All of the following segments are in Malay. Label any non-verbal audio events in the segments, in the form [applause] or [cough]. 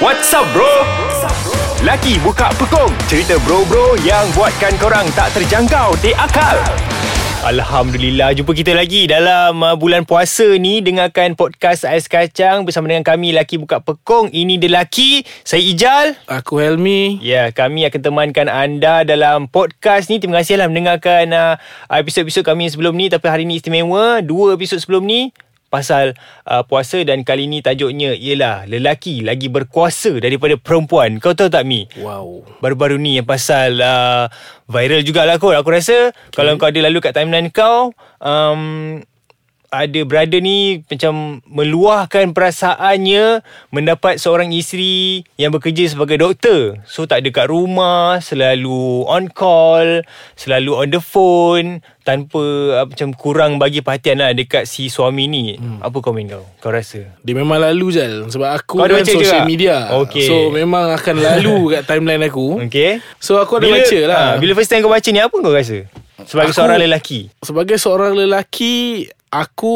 What's up bro? Laki buka pekong Cerita bro-bro yang buatkan korang tak terjangkau di akal Alhamdulillah jumpa kita lagi dalam uh, bulan puasa ni dengarkan podcast Ais Kacang bersama dengan kami Laki Buka Pekong. Ini dia Laki, saya Ijal. Aku Helmi. Ya, kami akan temankan anda dalam podcast ni. Terima kasihlah mendengarkan uh, episod-episod kami sebelum ni tapi hari ni istimewa. Dua episod sebelum ni pasal uh, puasa dan kali ni tajuknya ialah lelaki lagi berkuasa daripada perempuan. Kau tahu tak Mi? Wow. Baru-baru ni yang pasal uh, viral jugalah kot. Aku rasa okay. kalau kau ada lalu kat timeline kau um, ada brother ni macam meluahkan perasaannya mendapat seorang isteri yang bekerja sebagai doktor. So tak ada kat rumah, selalu on call, selalu on the phone tanpa uh, macam kurang bagi perhatian lah dekat si suami ni. Hmm. Apa komen kau? Kau rasa? Dia memang lalu je sebab aku Kau ada kan social juga? media. Okey. So memang akan lalu [laughs] kat timeline aku. Okay. So aku ada baca lah. ah, bila first time kau baca ni apa kau rasa? Sebagai Aku- seorang lelaki. Sebagai seorang lelaki Aku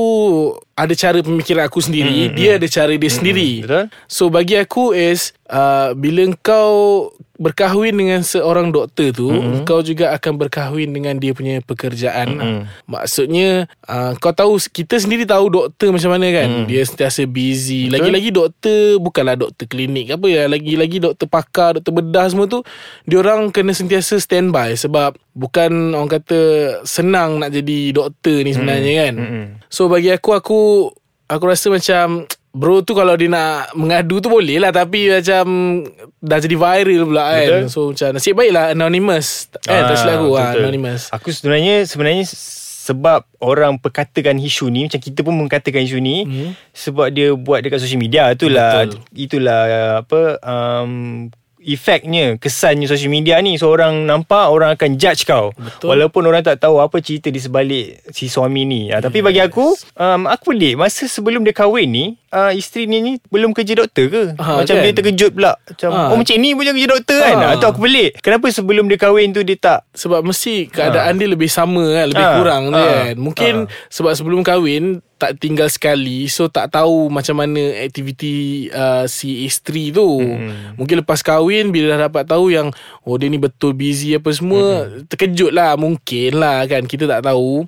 ada cara pemikiran aku sendiri Hmm, Dia ada cara dia sendiri betul. So bagi aku is uh, Bila kau berkahwin dengan seorang doktor tu mm-hmm. Kau juga akan berkahwin dengan dia punya pekerjaan mm-hmm. Maksudnya uh, Kau tahu Kita sendiri tahu doktor macam mana kan mm. Dia sentiasa busy Lagi-lagi doktor Bukanlah doktor klinik apa ya Lagi-lagi doktor pakar Doktor bedah semua tu Diorang kena sentiasa standby Sebab Bukan orang kata Senang nak jadi doktor ni sebenarnya mm. kan Mm-mm. So bagi aku Aku Aku rasa macam Bro tu kalau dia nak mengadu tu boleh lah Tapi macam Dah jadi viral pula kan Betul. So macam nasib baik lah Anonymous Eh tak silap aku ah. Anonymous Aku sebenarnya sebenarnya sebab orang perkatakan isu ni macam kita pun mengatakan isu ni Hmm. sebab dia buat dekat social media itulah Betul. itulah apa um, efeknya kesannya social media ni so orang nampak orang akan judge kau. Betul. walaupun orang tak tahu apa cerita di sebalik si suami ni. Yes. tapi bagi aku um, aku pelik masa sebelum dia kahwin ni uh, isteri ni, ni belum kerja doktor ke? Ha, macam kan? dia terkejut pula. Macam Ha. oh macam ni pun kerja doktor kan? Ha. atau aku pelik. Kenapa sebelum dia kahwin tu dia tak? Sebab mesti keadaan dia lebih sama kan? Lebih Ah, kurang ah, kan? Mungkin sebab sebelum kahwin Tak tinggal sekali So tak tahu macam mana aktiviti uh, si isteri tu Hmm. Mungkin lepas kahwin Bila dah dapat tahu yang Oh dia ni betul busy apa semua Hmm. Terkejut lah Mungkin lah kan Kita tak tahu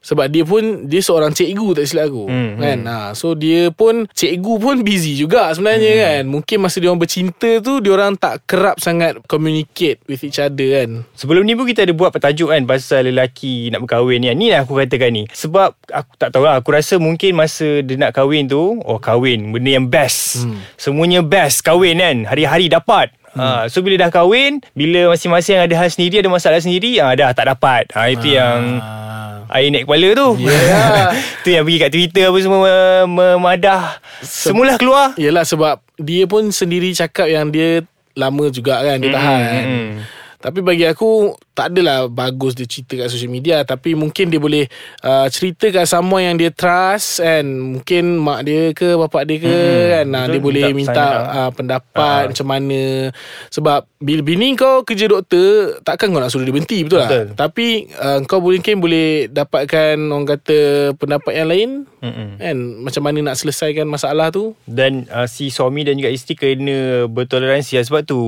sebab dia pun Dia seorang cikgu tak silap aku Hmm, kan? Ha, So dia pun Cikgu pun busy juga sebenarnya Hmm. kan? Mungkin masa dia orang bercinta tu Dia orang tak kerap sangat Communicate with each other kan? Sebelum ni pun kita ada buat petajuk kan? Pasal lelaki nak berkahwin ni Ni lah aku katakan ni. Sebab aku tak tahu lah Aku rasa mungkin masa dia nak kahwin tu Oh kahwin. Benda yang best. Hmm. Semuanya best. Kahwin kan? Hari-hari dapat Hmm. Ha, so bila dah kahwin Bila masing-masing ada hal sendiri Ada masalah sendiri ha, Dah tak dapat ha, Itu yang Ah. Air naik kepala tu [laughs] Yeah. Tu yang pergi kat Twitter Apa semua Memadah Semulah keluar Yelah sebab Dia pun sendiri cakap yang dia Lama juga kan Dia tahan kan mm. Tapi bagi aku Tak adalah bagus dia cerita kat social media Tapi mungkin dia boleh uh, Cerita kat someone yang dia trust kan Mungkin mak dia ke Bapak dia ke Mm-mm. kan nah, Betul, Dia boleh minta uh, pendapat Ah. Macam mana Sebab Bila bini kau kerja doktor Takkan kau nak suruh dia berhenti Betul, Betul. tak? Tapi uh, Kau mungkin boleh Dapatkan Orang kata Pendapat yang lain Mm-mm. Kan Macam mana nak selesaikan masalah tu Dan uh, si suami dan juga isteri kena bertoleransi lah. Sebab tu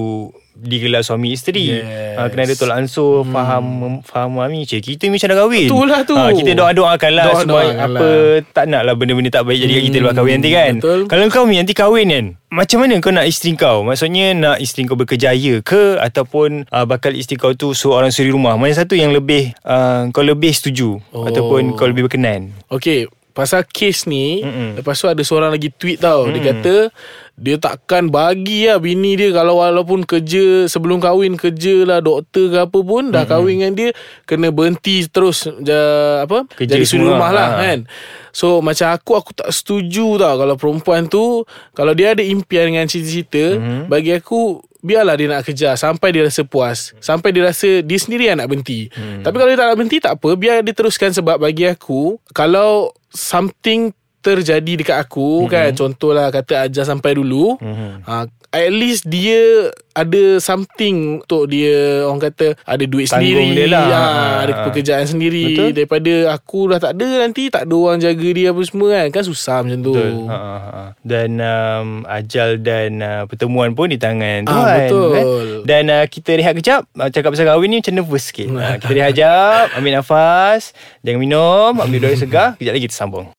digelar suami isteri. Yes. Uh, kena ada tolak ansur, hmm. faham faham mami. Cik, kita ni macam dah kahwin. Betul lah tu. Ah, kita doa-doakan lah Doa-doakan supaya lah. apa tak nak lah benda-benda tak baik jadi kat kita lepas kahwin nanti kan. betul. Kalau kau nanti kahwin kan, macam mana kau nak isteri kau? Maksudnya nak isteri kau berkejaya ke ataupun uh, bakal isteri kau tu seorang suri rumah? Mana satu yang lebih uh, kau lebih setuju Oh. ataupun kau lebih berkenan? Okay Pasal kes ni Mm-mm. Lepas tu ada seorang lagi tweet tau mm. Dia kata Dia takkan bagi lah Bini dia Kalau walaupun kerja Sebelum kahwin Kerja lah Doktor ke apa pun Dah kahwin dengan dia Kena berhenti terus ja, Apa Kerja Jadi suri rumah lah ha. kan So macam aku Aku tak setuju tau Kalau perempuan tu Kalau dia ada impian Dengan cita-cita mm-hmm. Bagi aku Biarlah dia nak kerja Sampai dia rasa puas Sampai dia rasa Dia sendiri yang nak berhenti hmm. Tapi kalau dia tak nak berhenti Tak apa Biar dia teruskan Sebab bagi aku Kalau Something terjadi dekat aku mm-hmm. kan contohlah kata ajar sampai dulu mm-hmm. uh, at least dia ada something untuk dia orang kata ada duit Tanggung sendiri dia lah. ha, Ha. ada pekerjaan sendiri Betul. daripada aku dah tak ada nanti tak ada orang jaga dia apa semua kan kan susah macam tu Betul. Ha, ha, ha. Dan um, ajal dan uh, pertemuan pun di tangan Ah, Tuhan. betul. Kan? Dan uh, kita rehat kejap. Cakap pasal kahwin ni macam nervous sikit. Uh, kita rehat kejap. Ambil nafas. Jangan minum. Ambil udara segar. Kejap lagi kita sambung.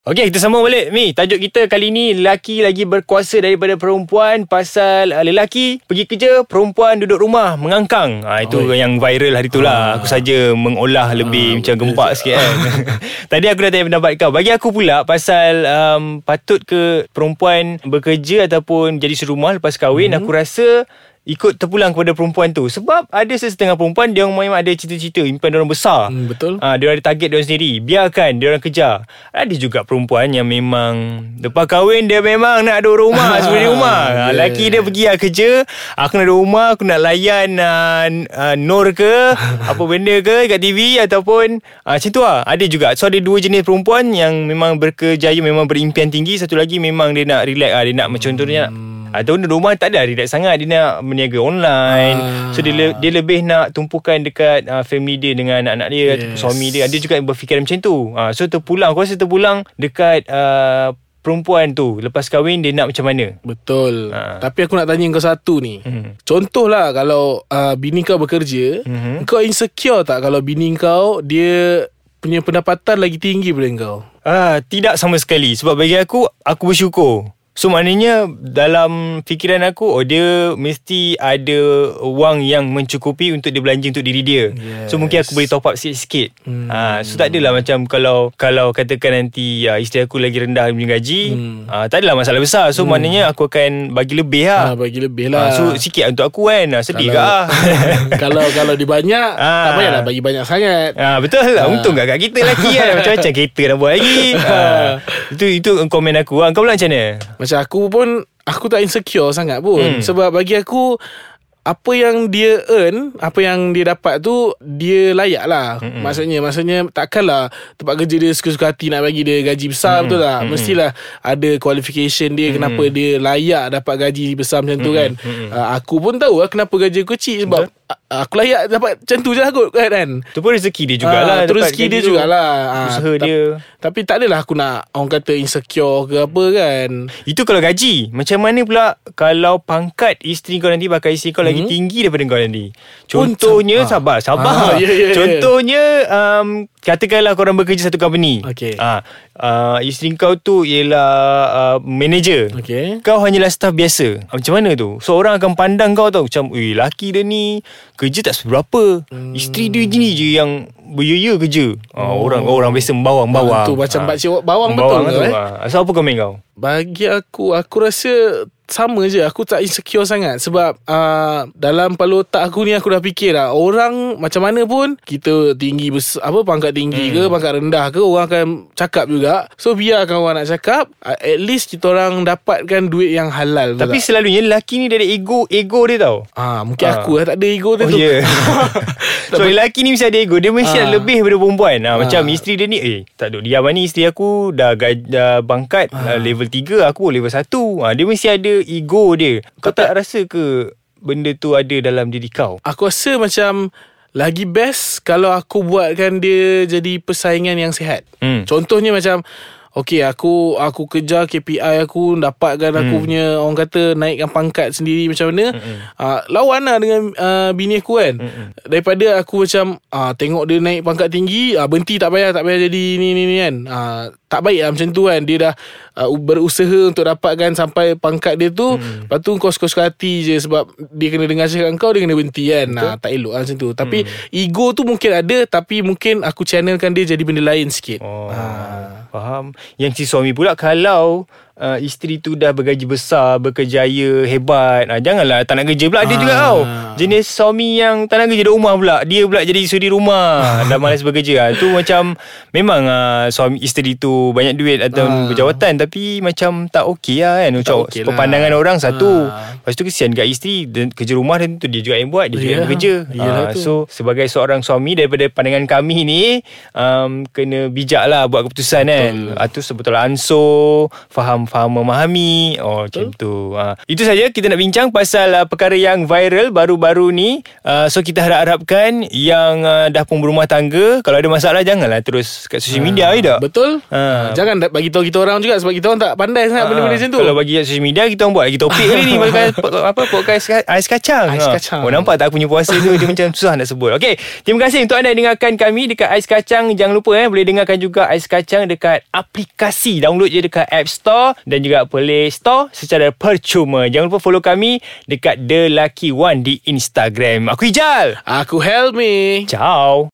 Okey, kita sambung balik. Mi, tajuk kita kali ni lelaki lagi berkuasa daripada perempuan pasal uh, lelaki pergi kerja, perempuan duduk rumah mengangkang. Ah itu Oh, yang viral hari tu lah. Aku saja mengolah lebih macam gempak sikit kan. [laughs] Tadi aku dah tanya pendapat kau. Bagi aku pula pasal um, patut ke perempuan bekerja ataupun jadi serumah lepas kahwin, aku rasa ikut terpulang kepada perempuan tu sebab ada sesetengah perempuan dia memang ada cita-cita impian dia orang besar Hmm, betul. Ah, dia orang ada target dia orang sendiri. Biarkan dia orang kejar. Ada juga perempuan yang memang lepas kahwin dia memang nak duduk rumah [laughs] di rumah. Ah, Yeah. Laki dia pergi lah kerja, aku nak duduk rumah, aku nak layan uh, uh, Nur ke, [laughs] apa benda ke kat TV ataupun uh, macam tu lah. Ada juga. So ada dua jenis perempuan yang memang berkejaya, memang berimpian tinggi. Satu lagi memang dia nak relax lah. Dia nak macam contohnya nak Ataupun di rumah tak ada relax sangat. Dia nak berniaga online. Ah. So dia, le- dia lebih nak tumpukan dekat uh, family dia Dengan anak-anak dia Yes. Suami dia. Dia juga yang berfikiran macam tu. Uh, So terpulang. Aku rasa terpulang Dekat uh, Perempuan tu. Lepas kahwin Dia nak macam mana? Betul. Ha. Tapi aku nak tanya kau satu ni. Mhm. Contohlah Kalau uh, bini kau bekerja Mhm. Kau insecure tak Kalau bini kau Dia Punya pendapatan lagi tinggi daripada kau? Ah, Tidak sama sekali. Sebab bagi aku Aku bersyukur So maknanya Dalam fikiran aku Oh dia Mesti ada Wang yang mencukupi Untuk dia belanja Untuk diri dia Yes. So mungkin aku boleh top up sikit-sikit Hmm. ah, So tak adalah macam Kalau Kalau katakan nanti uh, Isteri aku lagi rendah Punya gaji Hmm. ah, Tak adalah masalah besar So maknanya aku akan Bagi lebih ha. lah Bagi lebih Ah, lah So sikit untuk aku kan Sedih Kalau- ke ah. [laughs] Kalau kalau dia banyak Ah. Tak payahlah bagi banyak sangat Ah betul lah. Untung kat kita lelaki kan [laughs] macam-macam kereta nak buat lagi. Ah, [laughs] itu itu komen aku. Ah, kau pula macam mana? Macam aku pun Aku tak insecure sangat pun Hmm. Sebab bagi aku apa yang dia earn Apa yang dia dapat tu Dia layak lah Mm-mm. Maksudnya Maksudnya takkanlah Tempat kerja dia Suka-suka hati Nak bagi dia gaji besar Mm-mm. Betul tak Mm-mm. Mestilah Ada qualification dia Mm-mm. Kenapa dia layak Dapat gaji besar macam tu kan uh, Aku pun tahu lah Kenapa gaji aku kecil Sebab a- Aku layak dapat Macam tu je lah kot kan Tu pun rezeki dia jugalah. Ah, tu dapat rezeki dia jugalah Ah, Usaha ta- dia. Tapi tak adalah aku nak Orang kata insecure ke apa kan Itu kalau gaji. Macam mana pula kalau pangkat isteri kau nanti bakal isteri kau lagi tinggi daripada kau nanti. Contohnya sab- sabar, sabar. Ah, [laughs] ya, ya, ya. Contohnya um, katakanlah korang bekerja satu company. Ah, uh, isteri kau tu ialah uh, manager. Okay Kau hanyalah staff biasa Ah, Macam mana tu So orang akan pandang kau tau Macam laki dia ni Kerja tak seberapa hmm. Isteri dia je ni je Yang Berya-ya kerja oh. Orang orang biasa Bawang-bawang Ah, tu macam Ah. pakcik bawang betul Bawang ke, tu eh? ah. So apa komen kau Bagi aku Aku rasa sama je Aku tak insecure sangat Sebab uh, Dalam kepala otak aku ni Aku dah fikir lah Orang Macam mana pun Kita tinggi besar, Apa pangkat tinggi hmm. ke Pangkat rendah ke Orang akan Cakap juga So biarkan orang nak cakap uh, At least kita orang Dapatkan duit yang halal Tapi tak? selalunya Lelaki ni dia ada ego Ego dia tau Ah, mungkin Ah. aku lah tak ada ego tu Oh tu. yeah. So lelaki ni mesti ada ego Dia mesti ada lebih daripada perempuan ha, Macam Ah. isteri dia ni Eh tak duk diam lah ni Isteri aku dah, gaj, dah bangkat uh, Level 3 Aku level 1 ha, Dia mesti ada ego dia Kau tak rasa ke Benda tu ada dalam diri kau Aku rasa macam lagi best kalau aku buatkan dia jadi persaingan yang sihat. Hmm. Contohnya macam Okay aku aku kejar KPI aku dapatkan aku Hmm. punya orang kata naikkan pangkat sendiri macam mana. Hmm, uh, lawan lah dengan uh, bini aku kan. Daripada aku macam uh, tengok dia naik pangkat tinggi uh, berhenti tak payah tak payah jadi ni ni ni kan. Uh, tak baik lah macam tu kan. Dia dah uh, berusaha untuk dapatkan sampai pangkat dia tu. Hmm. lepas tu kau suka-suka hati je sebab dia kena dengar cakap kau dia kena berhenti kan. Uh, tak elok lah macam tu. Tapi Hmm. ego tu mungkin ada tapi mungkin aku channelkan dia jadi benda lain sikit. Oh, Ah. faham. Yang si suami pula kalau uh, isteri tu dah bergaji besar, berkejaya, hebat. Uh, janganlah tak nak kerja pula. Ada juga Ah. tau. Jenis suami yang tak nak kerja di rumah pula. Dia pula jadi suri rumah. [laughs] dah malas bekerja. Uh, tu macam memang uh, suami isteri tu banyak duit atau Ah. berjawatan tapi macam tak okey lah kan. Macam okey lah. Perpandangan orang satu. Ah. Lepas tu kesian kat isteri kerja rumah dan tu dia juga yang buat, dia juga yang bekerja. Yalah Ah, tu. so sebagai seorang suami daripada pandangan kami ni um, kena bijak lah buat keputusan kan. Ah, tu sebetulnya ansur, faham-faham memahami. Oh macam tu. Ah, itu saja kita nak bincang pasal uh, perkara yang viral baru-baru ni. Uh, so kita harap-harapkan yang uh, dah pun berumah tangga kalau ada masalah janganlah terus kat social media ya tak? Betul Ah. Jangan bagi tahu kita orang juga Sebab kita orang tak pandai sangat Benda-benda macam tu Kalau bagi kat social media Kita orang buat lagi topik kali ni [laughs] Podcast, apa, podcast ais kacang Ais Ha. kacang. Oh nampak tak aku punya puasa tu Dia macam susah nak sebut Okay Terima kasih untuk anda yang dengarkan kami Dekat Ais Kacang Jangan lupa eh Boleh dengarkan juga Ais Kacang Dekat aplikasi Download je dekat App Store Dan juga Play Store Secara percuma. Jangan lupa follow kami Dekat The Lucky One Di Instagram. Aku Ijal. Aku Helmi. Ciao